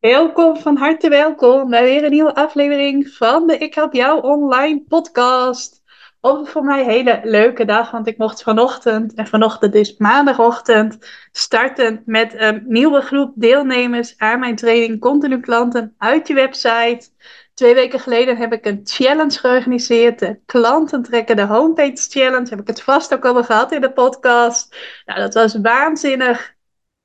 Welkom, van harte welkom bij weer een nieuwe aflevering van de Ik Help Jou Online podcast. Op een voor mij hele leuke dag, want ik mocht vanochtend, en vanochtend is maandagochtend, starten met een nieuwe groep deelnemers aan mijn training Continu Klanten uit je website. Twee weken geleden heb ik een challenge georganiseerd, de Klanten trekken de Homepage Challenge. Heb ik het vast ook al gehad in de podcast. Nou, dat was waanzinnig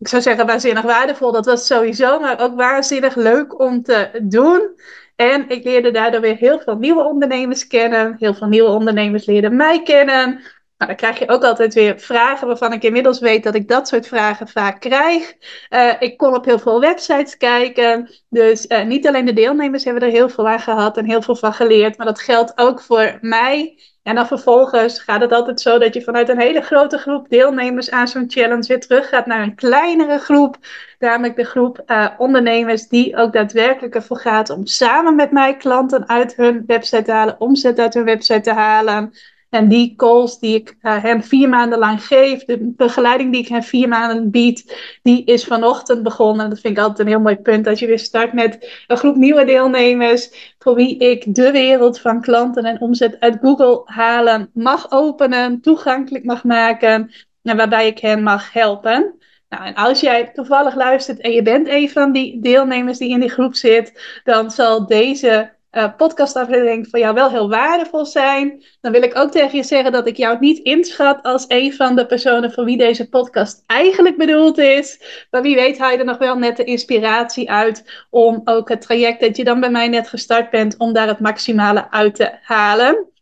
ik zou zeggen waanzinnig waardevol. Dat was sowieso, maar ook waanzinnig leuk om te doen. En ik leerde daardoor weer heel veel nieuwe ondernemers kennen. Heel veel nieuwe ondernemers leerden mij kennen. Nou, dan krijg je ook altijd weer vragen waarvan ik inmiddels weet dat ik dat soort vragen vaak krijg. Uh, ik kon op heel veel websites kijken. Dus uh, niet alleen de deelnemers hebben er heel veel aan gehad en heel veel van geleerd. Maar dat geldt ook voor mij. En dan vervolgens gaat het altijd zo dat je vanuit een hele grote groep deelnemers aan zo'n challenge weer terug gaat naar een kleinere groep. Namelijk de groep uh, ondernemers die ook daadwerkelijk ervoor gaat om samen met mij klanten uit hun website te halen, omzet uit hun website te halen. En die calls die ik uh, hen vier maanden lang geef, de begeleiding die ik hen vier maanden bied, die is vanochtend begonnen. Dat vind ik altijd een heel mooi punt. Dat je weer start met een groep nieuwe deelnemers, voor wie ik de wereld van klanten en omzet uit Google halen mag openen, toegankelijk mag maken en waarbij ik hen mag helpen. Nou, en als jij toevallig luistert en je bent een van die deelnemers die in die groep zit, dan zal deze uh, podcastaflevering voor jou wel heel waardevol zijn. Dan wil ik ook tegen je zeggen dat ik jou niet inschat als een van de personen voor wie deze podcast eigenlijk bedoeld is. Maar wie weet haal je er nog wel net de inspiratie uit om ook het traject dat je dan bij mij net gestart bent, om daar het maximale uit te halen.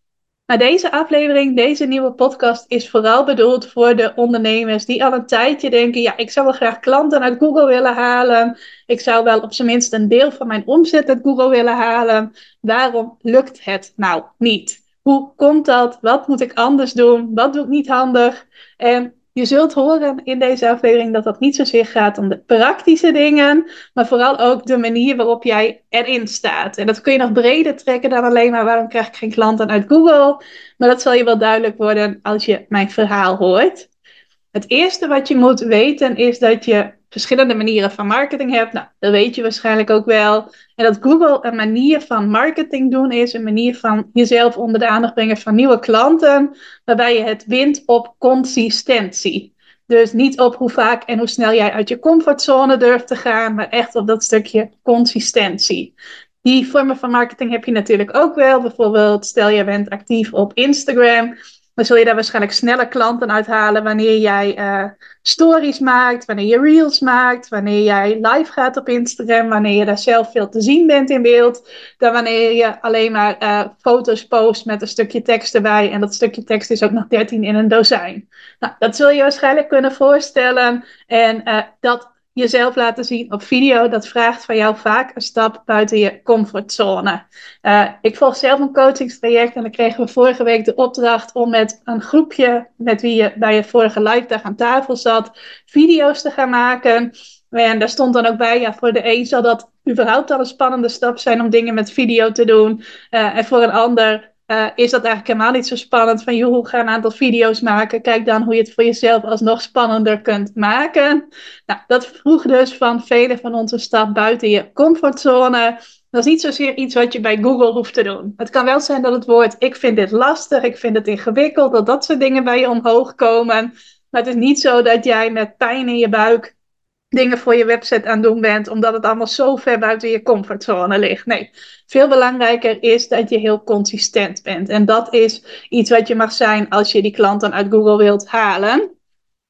Maar deze aflevering, deze nieuwe podcast, is vooral bedoeld voor de ondernemers die al een tijdje denken: ja, ik zou wel graag klanten uit Google willen halen. Ik zou wel op zijn minst een deel van mijn omzet uit Google willen halen. Waarom lukt het nou niet? Hoe komt dat? Wat moet ik anders doen? Wat doe ik niet handig? En je zult horen in deze aflevering dat dat niet zozeer gaat om de praktische dingen, maar vooral ook de manier waarop jij erin staat. En dat kun je nog breder trekken dan alleen maar waarom krijg ik geen klanten uit Google. Maar dat zal je wel duidelijk worden als je mijn verhaal hoort. Het eerste wat je moet weten is dat je verschillende manieren van marketing hebt. Nou, dat weet je waarschijnlijk ook wel. En dat Google een manier van marketing doen is, een manier van jezelf onder de aandacht brengen van nieuwe klanten, waarbij je het wint op consistentie. Dus niet op hoe vaak en hoe snel jij uit je comfortzone durft te gaan, maar echt op dat stukje consistentie. Die vormen van marketing heb je natuurlijk ook wel. Bijvoorbeeld, stel je bent actief op Instagram dan zul je daar waarschijnlijk sneller klanten uithalen wanneer jij uh, stories maakt, wanneer je reels maakt, wanneer jij live gaat op Instagram, wanneer je daar zelf veel te zien bent in beeld, dan wanneer je alleen maar uh, foto's post met een stukje tekst erbij. En dat stukje tekst is ook nog 13 in een dozijn. Nou, dat zul je waarschijnlijk kunnen voorstellen. En uh, dat jezelf laten zien op video, dat vraagt van jou vaak een stap buiten je comfortzone. Uh, ik volg zelf een coachingstraject en dan kregen we vorige week de opdracht om met een groepje met wie je bij je vorige live dag aan tafel zat, video's te gaan maken. En daar stond dan ook bij, ja, voor de een zal dat überhaupt al een spannende stap zijn om dingen met video te doen. Uh, en voor een ander uh, is dat eigenlijk helemaal niet zo spannend. Van joh, ga een aantal video's maken. Kijk dan hoe je het voor jezelf alsnog spannender kunt maken. Nou, dat vroeg dus van velen van onze stap buiten je comfortzone. Dat is niet zozeer iets wat je bij Google hoeft te doen. Het kan wel zijn dat het woord ik vind dit lastig, ik vind het ingewikkeld, dat dat soort dingen bij je omhoog komen. Maar het is niet zo dat jij met pijn in je buik dingen voor je website aan doen bent, omdat het allemaal zo ver buiten je comfortzone ligt. Nee, veel belangrijker is dat je heel consistent bent. En dat is iets wat je mag zijn als je die klanten uit Google wilt halen.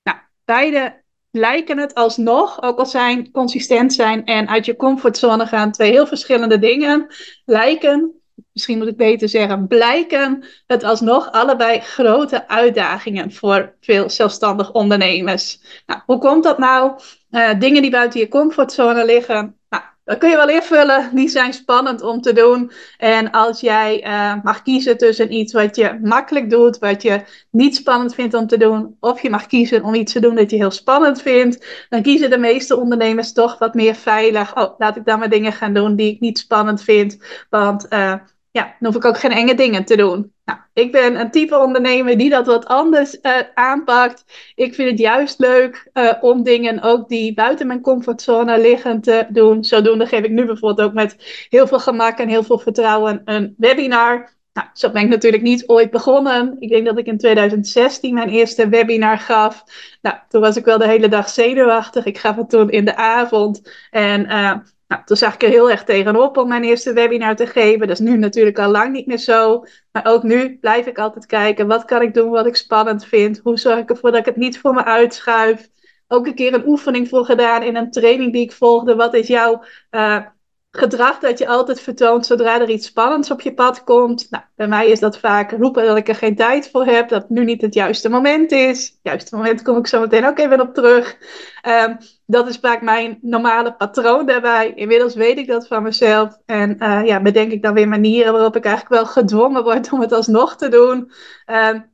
Nou, beide lijken het alsnog, ook al zijn consistent zijn en uit je comfortzone gaan, twee heel verschillende dingen, lijken misschien moet ik beter zeggen, blijken het alsnog allebei grote uitdagingen voor veel zelfstandig ondernemers. Nou, hoe komt dat nou? Uh, dingen die buiten je comfortzone liggen. Nou, dat kun je wel invullen. Die zijn spannend om te doen. En als jij uh, mag kiezen tussen iets wat je makkelijk doet, wat je niet spannend vindt om te doen, of je mag kiezen om iets te doen dat je heel spannend vindt, dan kiezen de meeste ondernemers toch wat meer veilig. Oh, laat ik dan maar dingen gaan doen die ik niet spannend vind. Want uh, ja, dan hoef ik ook geen enge dingen te doen. Nou, ik ben een type ondernemer die dat wat anders uh, aanpakt. Ik vind het juist leuk uh, om dingen ook die buiten mijn comfortzone liggen te doen. Zodoende geef ik nu bijvoorbeeld ook met heel veel gemak en heel veel vertrouwen een webinar. Nou, zo ben ik natuurlijk niet ooit begonnen. Ik denk dat ik in 2016 mijn eerste webinar gaf. Nou, toen was ik wel de hele dag zenuwachtig. Ik gaf het toen in de avond. En uh, nou, toen zag ik er heel erg tegenop om mijn eerste webinar te geven. Dat is nu natuurlijk al lang niet meer zo. Maar ook nu blijf ik altijd kijken, wat kan ik doen wat ik spannend vind? Hoe zorg ik ervoor dat ik het niet voor me uitschuif? Ook een keer een oefening voor gedaan in een training die ik volgde. Wat is jouw uh, gedrag dat je altijd vertoont zodra er iets spannends op je pad komt. Nou, bij mij is dat vaak roepen dat ik er geen tijd voor heb, dat nu niet het juiste moment is. Het juiste moment kom ik zo meteen ook even op terug. Um, dat is vaak mijn normale patroon daarbij. Inmiddels weet ik dat van mezelf. En uh, ja, bedenk ik dan weer manieren waarop ik eigenlijk wel gedwongen word om het alsnog te doen. Um,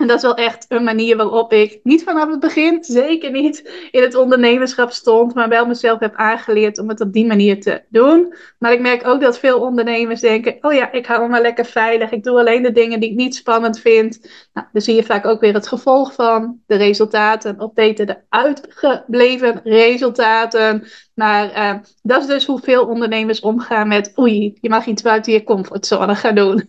en dat is wel echt een manier waarop ik niet vanaf het begin, zeker niet in het ondernemerschap stond, maar wel mezelf heb aangeleerd om het op die manier te doen. Maar ik merk ook dat veel ondernemers denken: oh ja, ik hou me maar lekker veilig. Ik doe alleen de dingen die ik niet spannend vind. Nou, daar zie je vaak ook weer het gevolg van. De resultaten, of de uitgebleven resultaten. Maar uh, dat is dus hoe veel ondernemers omgaan met: oei, je mag iets buiten je comfortzone gaan doen.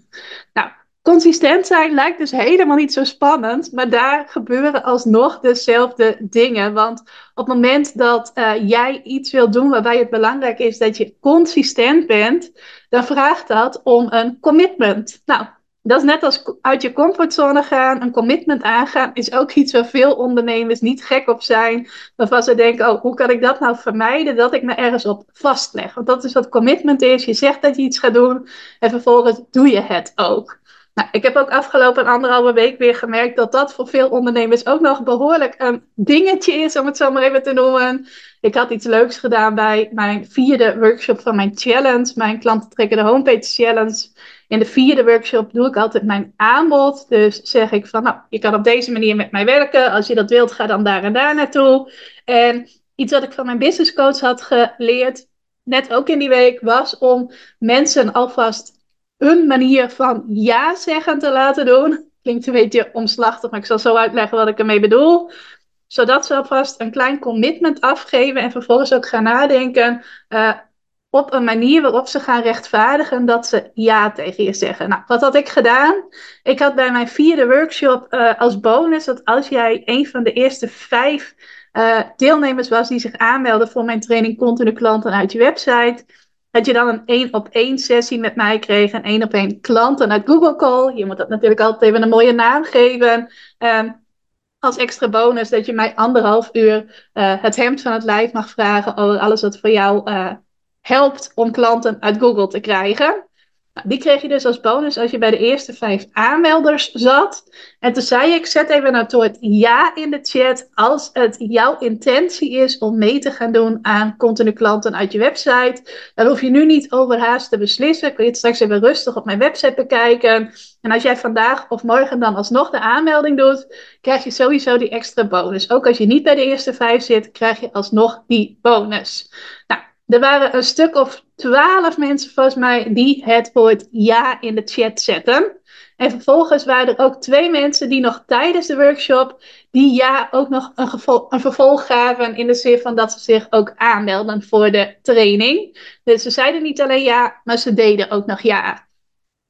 Nou consistent zijn lijkt dus helemaal niet zo spannend, maar daar gebeuren alsnog dezelfde dingen. Want op het moment dat uh, jij iets wil doen waarbij het belangrijk is dat je consistent bent, dan vraagt dat om een commitment. Nou, dat is net als uit je comfortzone gaan, een commitment aangaan, is ook iets waar veel ondernemers niet gek op zijn. Waarvan ze denken, oh, hoe kan ik dat nou vermijden dat ik me ergens op vastleg? Want dat is wat commitment is. Je zegt dat je iets gaat doen en vervolgens doe je het ook. Nou, ik heb ook afgelopen anderhalve week weer gemerkt dat dat voor veel ondernemers ook nog behoorlijk een dingetje is, om het zo maar even te noemen. Ik had iets leuks gedaan bij mijn vierde workshop van mijn challenge, mijn klanten trekken de homepage challenge. In de vierde workshop doe ik altijd mijn aanbod. Dus zeg ik van, nou, je kan op deze manier met mij werken. Als je dat wilt, ga dan daar en daar naartoe. En iets wat ik van mijn business coach had geleerd, net ook in die week, was om mensen alvast een manier van ja zeggen te laten doen. Klinkt een beetje omslachtig, maar ik zal zo uitleggen wat ik ermee bedoel. Zodat ze alvast een klein commitment afgeven en vervolgens ook gaan nadenken uh, op een manier waarop ze gaan rechtvaardigen dat ze ja tegen je zeggen. Nou, wat had ik gedaan? Ik had bij mijn vierde workshop uh, als bonus dat als jij een van de eerste vijf uh, deelnemers was die zich aanmelden voor mijn training Continu Klanten uit je website dat je dan een één op één sessie met mij kreeg. Een één op één klanten uit Google Call. Je moet dat natuurlijk altijd even een mooie naam geven. Um, als extra bonus dat je mij anderhalf uur uh, het hemd van het lijf mag vragen over alles wat voor jou uh, helpt om klanten uit Google te krijgen. Nou, die kreeg je dus als bonus als je bij de eerste vijf aanmelders zat. En toen zei ik, zet even het ja in de chat als het jouw intentie is om mee te gaan doen aan continu klanten uit je website. Dan hoef je nu niet overhaast te beslissen. Kun je het straks even rustig op mijn website bekijken. En als jij vandaag of morgen dan alsnog de aanmelding doet, krijg je sowieso die extra bonus. Ook als je niet bij de eerste vijf zit, krijg je alsnog die bonus. Er waren een stuk of twaalf mensen volgens mij die het woord ja in de chat zetten. En vervolgens waren er ook twee mensen die nog tijdens de workshop die ja ook nog een, een vervolg gaven in de zin van dat ze zich ook aanmelden voor de training. Dus ze zeiden niet alleen ja, maar ze deden ook nog ja.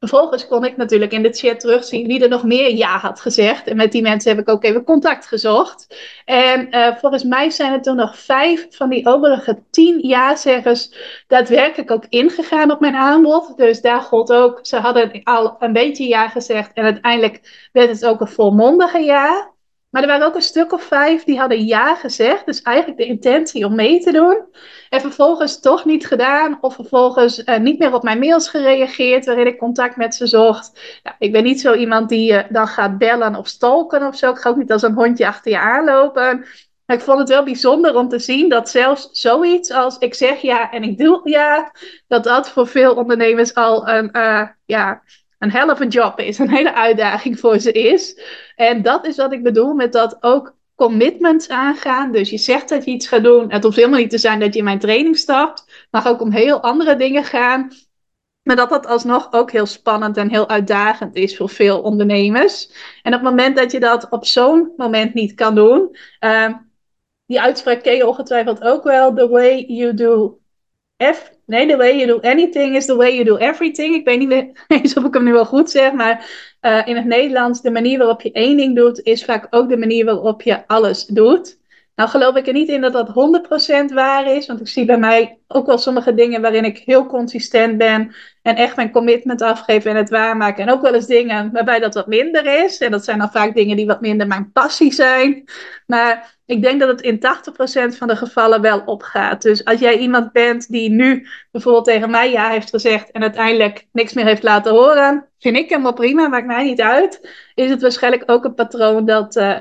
Vervolgens kon ik natuurlijk in de chat terugzien wie er nog meer ja had gezegd. En met die mensen heb ik ook even contact gezocht. En uh, volgens mij zijn er nog vijf van die overige tien ja-zeggers daadwerkelijk ook ingegaan op mijn aanbod. Dus daar gold ook, ze hadden al een beetje ja gezegd. En uiteindelijk werd het ook een volmondige ja. Maar er waren ook een stuk of vijf die hadden ja gezegd. Dus eigenlijk de intentie om mee te doen. En vervolgens toch niet gedaan. Of vervolgens uh, niet meer op mijn mails gereageerd. Waarin ik contact met ze zocht. Ik ben niet zo iemand die uh, dan gaat bellen of stalken of zo. Ik ga ook niet als een hondje achter je aanlopen. Ik vond het wel bijzonder om te zien dat zelfs zoiets als ik zeg ja en ik doe ja, dat dat voor veel ondernemers al een, uh, ja, een a job is, een hele uitdaging voor ze is. En dat is wat ik bedoel met dat ook commitments aangaan. Dus je zegt dat je iets gaat doen. Het hoeft helemaal niet te zijn dat je in mijn training stapt. Het mag ook om heel andere dingen gaan. Maar dat dat alsnog ook heel spannend en heel uitdagend is voor veel ondernemers. En op het moment dat je dat op zo'n moment niet kan doen. Uh, die uitspraak ken je ongetwijfeld ook wel. The way you do F. Nee, the way you do anything is the way you do everything. Ik weet niet eens of ik hem nu wel goed zeg, maar uh, in het Nederlands, de manier waarop je één ding doet, is vaak ook de manier waarop je alles doet. Nou geloof ik er niet in dat dat 100% waar is, want ik zie bij mij ook wel sommige dingen waarin ik heel consistent ben en echt mijn commitment afgeef en het waarmaken. En ook wel eens dingen waarbij dat wat minder is. En dat zijn dan vaak dingen die wat minder mijn passie zijn. Maar ik denk dat het in 80% van de gevallen wel opgaat. Dus als jij iemand bent die nu bijvoorbeeld tegen mij ja heeft gezegd en uiteindelijk niks meer heeft laten horen, vind ik hem wel prima, maakt mij niet uit. Is het waarschijnlijk ook een patroon dat uh,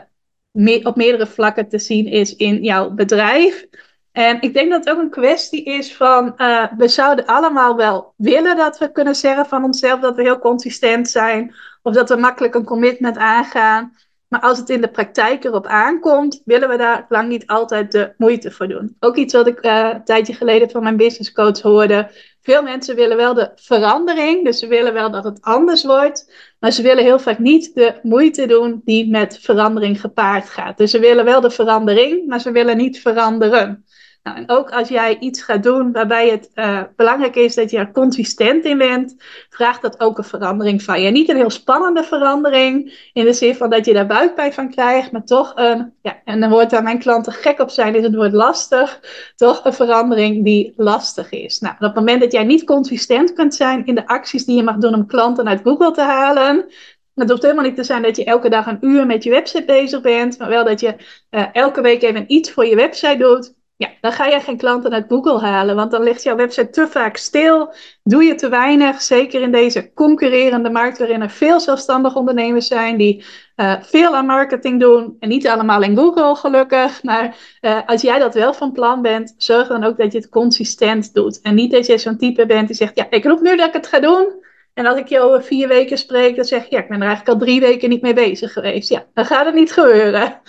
op meerdere vlakken te zien is in jouw bedrijf. En ik denk dat het ook een kwestie is van, uh, we zouden allemaal wel willen dat we kunnen zeggen van onszelf dat we heel consistent zijn. Of dat we makkelijk een commitment aangaan. Maar als het in de praktijk erop aankomt, willen we daar lang niet altijd de moeite voor doen. Ook iets wat ik uh, een tijdje geleden van mijn business coach hoorde. Veel mensen willen wel de verandering, dus ze willen wel dat het anders wordt. Maar ze willen heel vaak niet de moeite doen die met verandering gepaard gaat. Dus ze willen wel de verandering, maar ze willen niet veranderen. Nou, en ook als jij iets gaat doen waarbij het uh, belangrijk is dat je er consistent in bent, vraagt dat ook een verandering van je. Niet een heel spannende verandering, in de zin van dat je daar buikpijn van krijgt, maar toch een, ja, en dan wordt daar mijn klanten gek op zijn, is het woord lastig, toch een verandering die lastig is. Nou, op het moment dat jij niet consistent kunt zijn in de acties die je mag doen om klanten uit Google te halen, het hoeft helemaal niet te zijn dat je elke dag een uur met je website bezig bent, maar wel dat je uh, elke week even iets voor je website doet. Ja, dan ga je geen klanten uit Google halen, want dan ligt jouw website te vaak stil. Doe je te weinig, zeker in deze concurrerende markt waarin er veel zelfstandige ondernemers zijn die uh, veel aan marketing doen. En niet allemaal in Google gelukkig, maar uh, als jij dat wel van plan bent, zorg dan ook dat je het consistent doet. En niet dat je zo'n type bent die zegt, ja, ik roep nu dat ik het ga doen. En als ik je over vier weken spreek, dan zeg je, ja, ik ben er eigenlijk al drie weken niet mee bezig geweest. Ja, dan gaat het niet gebeuren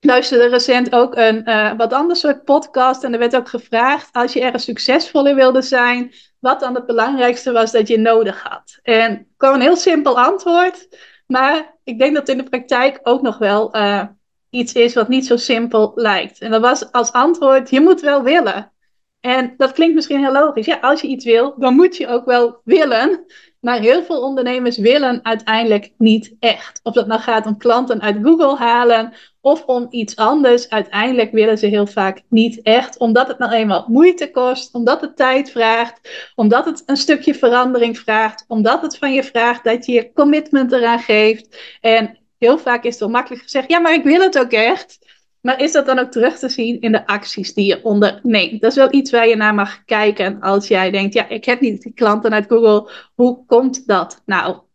luisterde recent ook een uh, wat ander soort podcast. En er werd ook gevraagd, als je ergens succesvol in wilde zijn, wat dan het belangrijkste was dat je nodig had. En kwam een heel simpel antwoord. Maar ik denk dat in de praktijk ook nog wel uh, iets is wat niet zo simpel lijkt. En dat was als antwoord, je moet wel willen. En dat klinkt misschien heel logisch. Ja, als je iets wil, dan moet je ook wel willen. Maar heel veel ondernemers willen uiteindelijk niet echt. Of dat nou gaat om klanten uit Google halen of om iets anders. Uiteindelijk willen ze heel vaak niet echt, omdat het nou eenmaal moeite kost, omdat het tijd vraagt, omdat het een stukje verandering vraagt, omdat het van je vraagt dat je je commitment eraan geeft. En heel vaak is het wel makkelijk gezegd: ja, maar ik wil het ook echt. Maar is dat dan ook terug te zien in de acties die je onderneemt? Dat is wel iets waar je naar mag kijken als jij denkt, ja, ik heb niet die klanten uit Google. Hoe komt dat nou?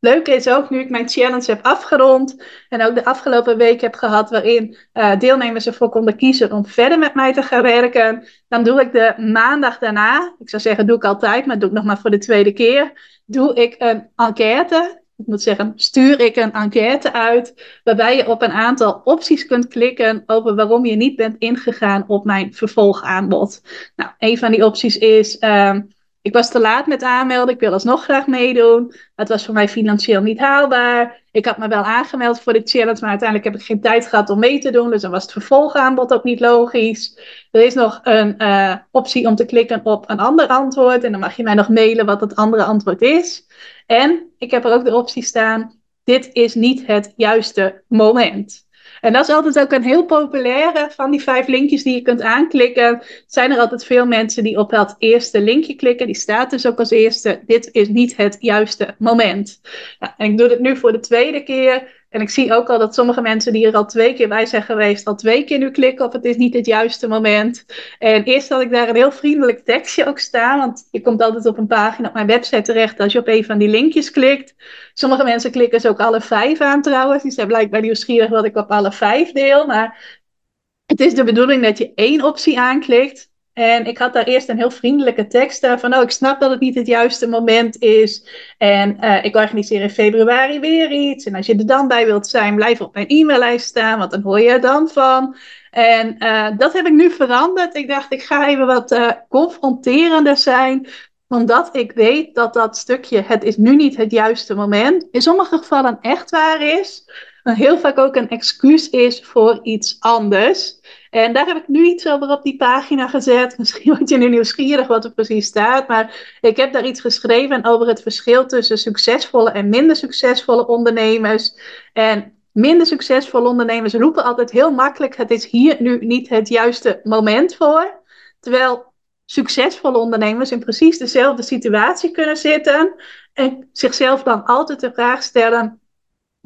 Leuke is ook, nu ik mijn challenge heb afgerond en ook de afgelopen week heb gehad waarin uh, deelnemers ervoor konden kiezen om verder met mij te gaan werken, dan doe ik de maandag daarna, ik zou zeggen doe ik altijd, maar doe ik nog maar voor de tweede keer, doe ik een enquête ik moet zeggen, stuur ik een enquête uit waarbij je op een aantal opties kunt klikken over waarom je niet bent ingegaan op mijn vervolgaanbod. Nou, een van die opties is, uh, ik was te laat met aanmelden, ik wil alsnog graag meedoen. Het was voor mij financieel niet haalbaar. Ik had me wel aangemeld voor de challenge, maar uiteindelijk heb ik geen tijd gehad om mee te doen. Dus dan was het vervolgaanbod ook niet logisch. Er is nog een uh, optie om te klikken op een ander antwoord. En dan mag je mij nog mailen wat het andere antwoord is. En ik heb er ook de optie staan: dit is niet het juiste moment. En dat is altijd ook een heel populaire van die vijf linkjes die je kunt aanklikken. Zijn er altijd veel mensen die op dat eerste linkje klikken. Die staat dus ook als eerste. Dit is niet het juiste moment. En ik doe dit nu voor de tweede keer. En ik zie ook al dat sommige mensen die er al twee keer bij zijn geweest, al twee keer nu klikken op het is niet het juiste moment. En eerst had ik daar een heel vriendelijk tekstje ook staan, want je komt altijd op een pagina op mijn website terecht als je op een van die linkjes klikt. Sommige mensen klikken ze ook alle vijf aan trouwens, die zijn blijkbaar nieuwsgierig wat ik op alle vijf deel, maar het is de bedoeling dat je één optie aanklikt. En ik had daar eerst een heel vriendelijke tekst van, oh, ik snap dat het niet het juiste moment is. En uh, ik organiseer in februari weer iets. En als je er dan bij wilt zijn, blijf op mijn e-maillijst staan, want dan hoor je er dan van. En uh, dat heb ik nu veranderd. Ik dacht, ik ga even wat confronterender zijn omdat ik weet dat dat stukje, het is nu niet het juiste moment, in sommige gevallen echt waar is heel vaak ook een excuus is voor iets anders. En daar heb ik nu iets over op die pagina gezet. Misschien word je nu nieuwsgierig wat er precies staat. Maar ik heb daar iets geschreven over het verschil tussen succesvolle en minder succesvolle ondernemers. En minder succesvolle ondernemers roepen altijd heel makkelijk: het is hier nu niet het juiste moment voor. Terwijl succesvolle ondernemers in precies dezelfde situatie kunnen zitten en zichzelf dan altijd de vraag stellen: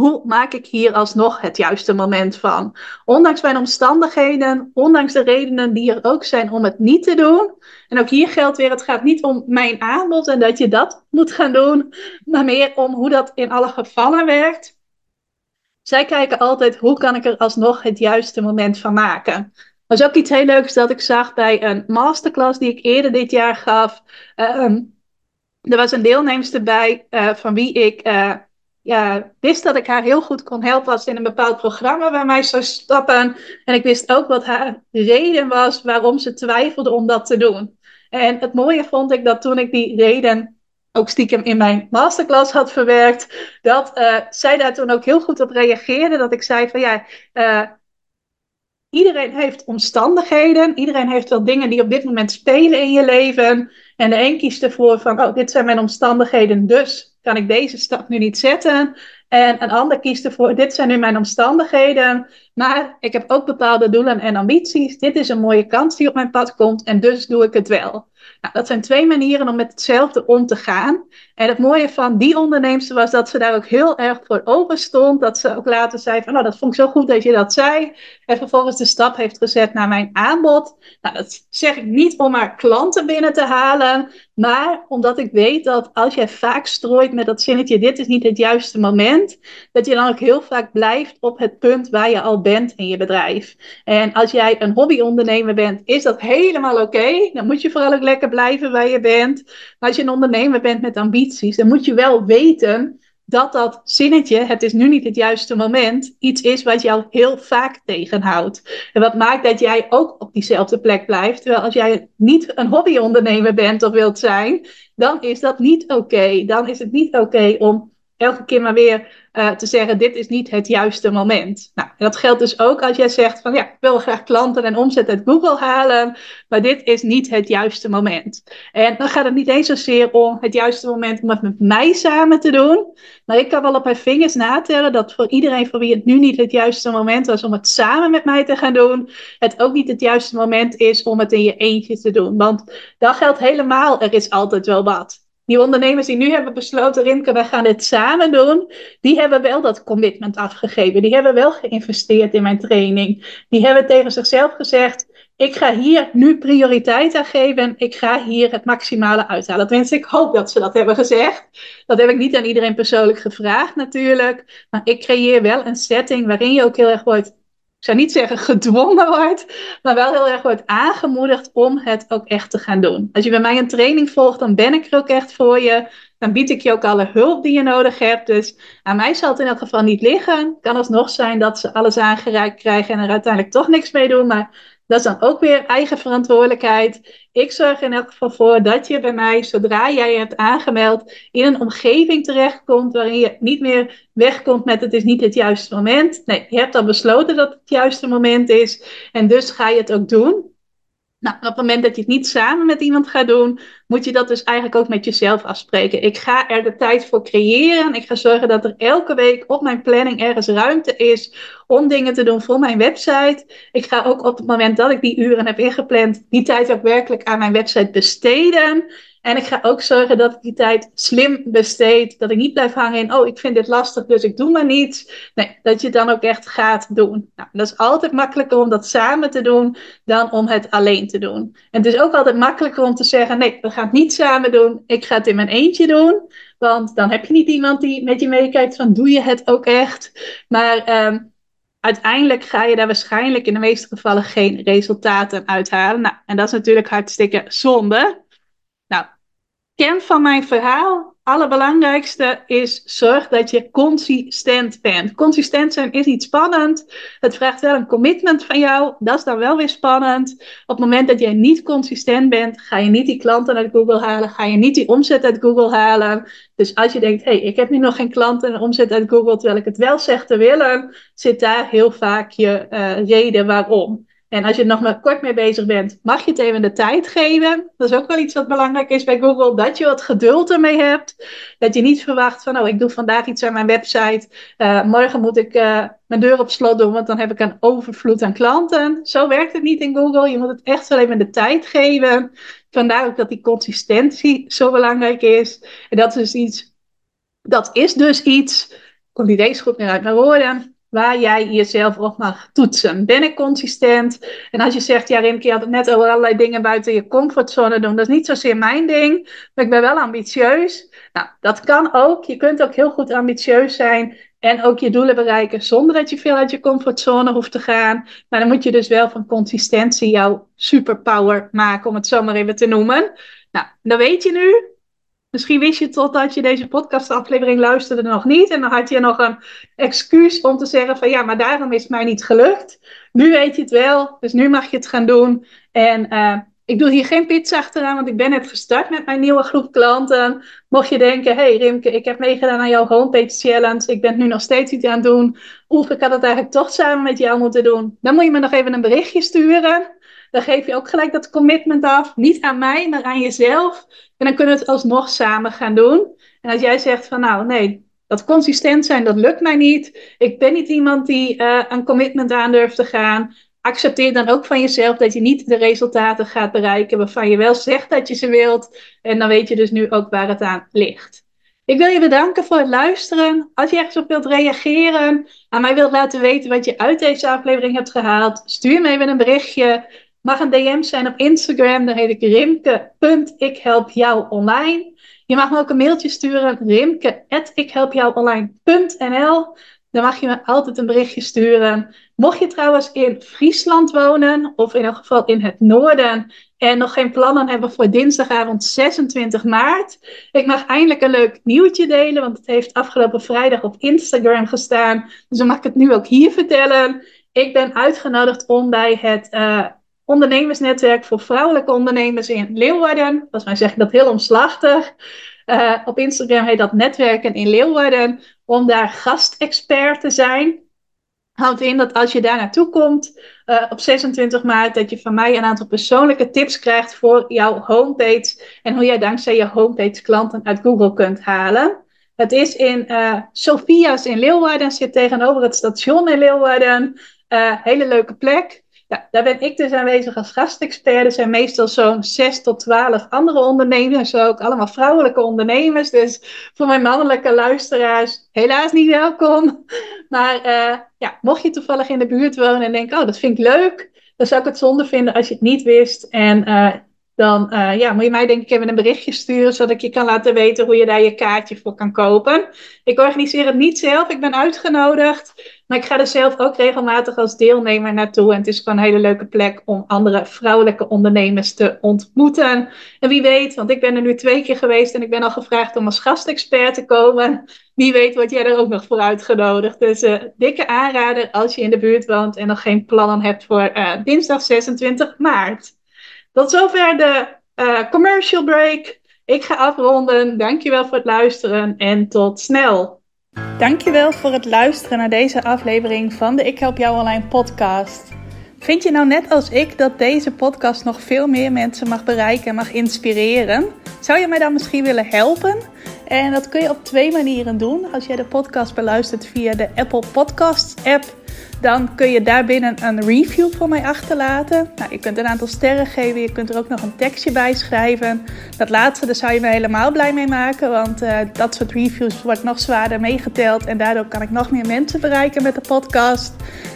hoe maak ik hier alsnog het juiste moment van? Ondanks mijn omstandigheden, ondanks de redenen die er ook zijn om het niet te doen. En ook hier geldt weer, het gaat niet om mijn aanbod en dat je dat moet gaan doen, maar meer om hoe dat in alle gevallen werkt. Zij kijken altijd, hoe kan ik er alsnog het juiste moment van maken? Dat is ook iets heel leuks dat ik zag bij een masterclass die ik eerder dit jaar gaf. Uh, er was een deelnemster bij uh, van wie ik uh, ja, wist dat ik haar heel goed kon helpen als in een bepaald programma bij mij zou stappen. En ik wist ook wat haar reden was waarom ze twijfelde om dat te doen. En het mooie vond ik dat toen ik die reden ook stiekem in mijn masterclass had verwerkt, dat uh, zij daar toen ook heel goed op reageerde. Dat ik zei van ja, uh, iedereen heeft omstandigheden, iedereen heeft wel dingen die op dit moment spelen in je leven. En de een kiest ervoor van, oh, dit zijn mijn omstandigheden, dus kan ik deze stap nu niet zetten. En een ander kiest ervoor, dit zijn nu mijn omstandigheden, maar ik heb ook bepaalde doelen en ambities. Dit is een mooie kans die op mijn pad komt en dus doe ik het wel. Nou, dat zijn twee manieren om met hetzelfde om te gaan. En het mooie van die onderneemster was dat ze daar ook heel erg voor open stond. Dat ze ook later zei van, nou dat vond ik zo goed dat je dat zei. En vervolgens de stap heeft gezet naar mijn aanbod. Nou, dat zeg ik niet om maar klanten binnen te halen. Maar omdat ik weet dat als jij vaak strooit met dat zinnetje, dit is niet het juiste moment. Dat je dan ook heel vaak blijft op het punt waar je al bent in je bedrijf. En als jij een hobbyondernemer bent, is dat helemaal oké. Dan moet je vooral ook lekker blijven waar je bent. Maar als je een ondernemer bent met ambities, dan moet je wel weten dat dat zinnetje, het is nu niet het juiste moment, iets is wat jou heel vaak tegenhoudt. En wat maakt dat jij ook op diezelfde plek blijft. Terwijl als jij niet een hobbyondernemer bent of wilt zijn, dan is dat niet oké. Dan is het niet oké om elke keer maar weer uh, te zeggen, dit is niet het juiste moment. Nou, dat geldt dus ook als jij zegt van ja, ik wil graag klanten en omzet uit Google halen, maar dit is niet het juiste moment. En dan gaat het niet eens zozeer om het juiste moment om het met mij samen te doen, maar ik kan wel op mijn vingers natellen dat voor iedereen voor wie het nu niet het juiste moment was om het samen met mij te gaan doen, het ook niet het juiste moment is om het in je eentje te doen. Want dan geldt helemaal, er is altijd wel wat die ondernemers die nu hebben besloten, Rimke, we gaan dit samen doen, die hebben wel dat commitment afgegeven. Die hebben wel geïnvesteerd in mijn training. Die hebben tegen zichzelf gezegd, ik ga hier nu prioriteit aan geven. Ik ga hier het maximale uithalen. Tenminste, ik hoop dat ze dat hebben gezegd. Dat heb ik niet aan iedereen persoonlijk gevraagd natuurlijk. Maar ik creëer wel een setting waarin je ook heel erg wordt ik zou niet zeggen gedwongen wordt, maar wel heel erg wordt aangemoedigd om het ook echt te gaan doen. Als je bij mij een training volgt, dan ben ik er ook echt voor je. Dan bied ik je ook alle hulp die je nodig hebt. Dus aan mij zal het in elk geval niet liggen. Kan alsnog zijn dat ze alles aangereikt krijgen en er uiteindelijk toch niks mee doen. Maar dat is dan ook weer eigen verantwoordelijkheid. Ik zorg in elk geval voor dat je bij mij, zodra jij je hebt aangemeld, in een omgeving terechtkomt waarin je niet meer wegkomt met het is niet het juiste moment. Nee, je hebt al besloten dat het het juiste moment is en dus ga je het ook doen. Nou, op het moment dat je het niet samen met iemand gaat doen, moet je dat dus eigenlijk ook met jezelf afspreken. Ik ga er de tijd voor creëren. Ik ga zorgen dat er elke week op mijn planning ergens ruimte is om dingen te doen voor mijn website. Ik ga ook op het moment dat ik die uren heb ingepland, die tijd ook werkelijk aan mijn website besteden. En ik ga ook zorgen dat ik die tijd slim besteed. Dat ik niet blijf hangen in, oh, ik vind dit lastig, dus ik doe maar niets. Nee, dat je het dan ook echt gaat doen. Nou, dat is altijd makkelijker om dat samen te doen dan om het alleen te doen. En het is ook altijd makkelijker om te zeggen, nee, we gaan het niet samen doen. Ik ga het in mijn eentje doen. Want dan heb je niet iemand die met je meekijkt van, doe je het ook echt? Maar um, uiteindelijk ga je daar waarschijnlijk in de meeste gevallen geen resultaten uithalen. Nou, en dat is natuurlijk hartstikke zonde. Kern van mijn verhaal allerbelangrijkste is zorg dat je consistent bent. Consistent zijn is niet spannend. Het vraagt wel een commitment van jou. Dat is dan wel weer spannend. Op het moment dat jij niet consistent bent, ga je niet die klanten uit Google halen. Ga je niet die omzet uit Google halen. Dus als je denkt, hé, hey, ik heb nu nog geen klanten en omzet uit Google, terwijl ik het wel zeg te willen, zit daar heel vaak je uh, reden waarom. En als je er nog maar kort mee bezig bent, mag je het even de tijd geven. Dat is ook wel iets wat belangrijk is bij Google, dat je wat geduld ermee hebt. Dat je niet verwacht van, oh, ik doe vandaag iets aan mijn website. Uh, morgen moet ik uh, mijn deur op slot doen, want dan heb ik een overvloed aan klanten. Zo werkt het niet in Google. Je moet het echt wel even de tijd geven. Vandaar ook dat die consistentie zo belangrijk is. En dat is iets, dat is dus iets, komt niet eens goed meer uit mijn woorden waar jij jezelf op mag toetsen. Ben ik consistent? En als je zegt, ja Rimke, je had het net over allerlei dingen buiten je comfortzone doen. Dat is niet zozeer mijn ding, maar ik ben wel ambitieus. Nou, dat kan ook. Je kunt ook heel goed ambitieus zijn en ook je doelen bereiken zonder dat je veel uit je comfortzone hoeft te gaan. Maar dan moet je dus wel van consistentie jouw superpower maken, om het zo maar even te noemen. Nou, dan weet je nu Misschien wist je totdat je deze podcastaflevering luisterde nog niet. En dan had je nog een excuus om te zeggen van ja, maar daarom is het mij niet gelukt. Nu weet je het wel, dus nu mag je het gaan doen. En uh, ik doe hier geen pizza achteraan, want ik ben net gestart met mijn nieuwe groep klanten. Mocht je denken, hey Rimke, ik heb meegedaan aan jouw homepage challenge. Ik ben nu nog steeds iets aan het doen. Of ik had het eigenlijk toch samen met jou moeten doen. Dan moet je me nog even een berichtje sturen. Dan geef je ook gelijk dat commitment af. Niet aan mij, maar aan jezelf. En dan kunnen we het alsnog samen gaan doen. En als jij zegt van nou nee, dat consistent zijn, dat lukt mij niet. Ik ben niet iemand die uh, een commitment aan durft te gaan. Accepteer dan ook van jezelf dat je niet de resultaten gaat bereiken waarvan je wel zegt dat je ze wilt. En dan weet je dus nu ook waar het aan ligt. Ik wil je bedanken voor het luisteren. Als je ergens op wilt reageren, aan mij wilt laten weten wat je uit deze aflevering hebt gehaald, stuur me even een berichtje. Mag een DM zijn op Instagram, daar heet ik rimke.ikhelpjouonline. Je mag me ook een mailtje sturen, rimke.ikhelpjouonline.nl. Dan mag je me altijd een berichtje sturen. Mocht je trouwens in Friesland wonen, of in elk geval in het noorden, en nog geen plannen hebben voor dinsdagavond 26 maart. Ik mag eindelijk een leuk nieuwtje delen, want het heeft afgelopen vrijdag op Instagram gestaan. Dus dan mag ik het nu ook hier vertellen. Ik ben uitgenodigd om bij het uh, ondernemersnetwerk voor vrouwelijke ondernemers in Leeuwarden. Volgens mij zeg ik dat heel omslachtig. Uh, op Instagram heet dat Netwerken in Leeuwarden. Om daar gastexpert te zijn. Houdt in dat als je daar naartoe komt uh, op 26 maart, dat je van mij een aantal persoonlijke tips krijgt voor jouw homepage. En hoe jij dankzij je homepage klanten uit Google kunt halen. Het is in uh, Sophia's in Leeuwarden, zit tegenover het station in Leeuwarden. hele leuke plek. Ja, daar ben ik dus aanwezig als gastexpert. Er zijn meestal zo'n 6 tot 12 andere ondernemers, ook allemaal vrouwelijke ondernemers. Dus voor mijn mannelijke luisteraars, helaas niet welkom. Maar uh, ja, mocht je toevallig in de buurt wonen en denken, oh, dat vind ik leuk, dan zou ik het zonde vinden als je het niet wist. En uh, dan uh, ja, moet je mij denk ik even een berichtje sturen, zodat ik je kan laten weten hoe je daar je kaartje voor kan kopen. Ik organiseer het niet zelf, ik ben uitgenodigd. Maar ik ga er zelf ook regelmatig als deelnemer naartoe. En het is gewoon een hele leuke plek om andere vrouwelijke ondernemers te ontmoeten. En wie weet, want ik ben er nu twee keer geweest en ik ben al gevraagd om als gastexpert te komen. Wie weet word jij er ook nog voor uitgenodigd. Dus uh, dikke aanrader als je in de buurt woont en nog geen plannen hebt voor uh, dinsdag 26 maart. Tot zover de uh, commercial break. Ik ga afronden. Dankjewel voor het luisteren en tot snel. Dankjewel voor het luisteren naar deze aflevering van de Ik Help Jou Online podcast. Vind je nou net als ik dat deze podcast nog veel meer mensen mag bereiken en mag inspireren? Zou je mij dan misschien willen helpen? En dat kun je op twee manieren doen. Als jij de podcast beluistert via de Apple Podcasts app, dan kun je daarbinnen een review voor mij achterlaten. Nou, je kunt een aantal sterren geven, je kunt er ook nog een tekstje bij schrijven. Dat laatste, daar zou je me helemaal blij mee maken, want uh, dat soort reviews wordt nog zwaarder meegeteld en daardoor kan ik nog meer mensen bereiken met de podcast.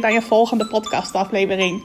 bij je volgende podcastaflevering.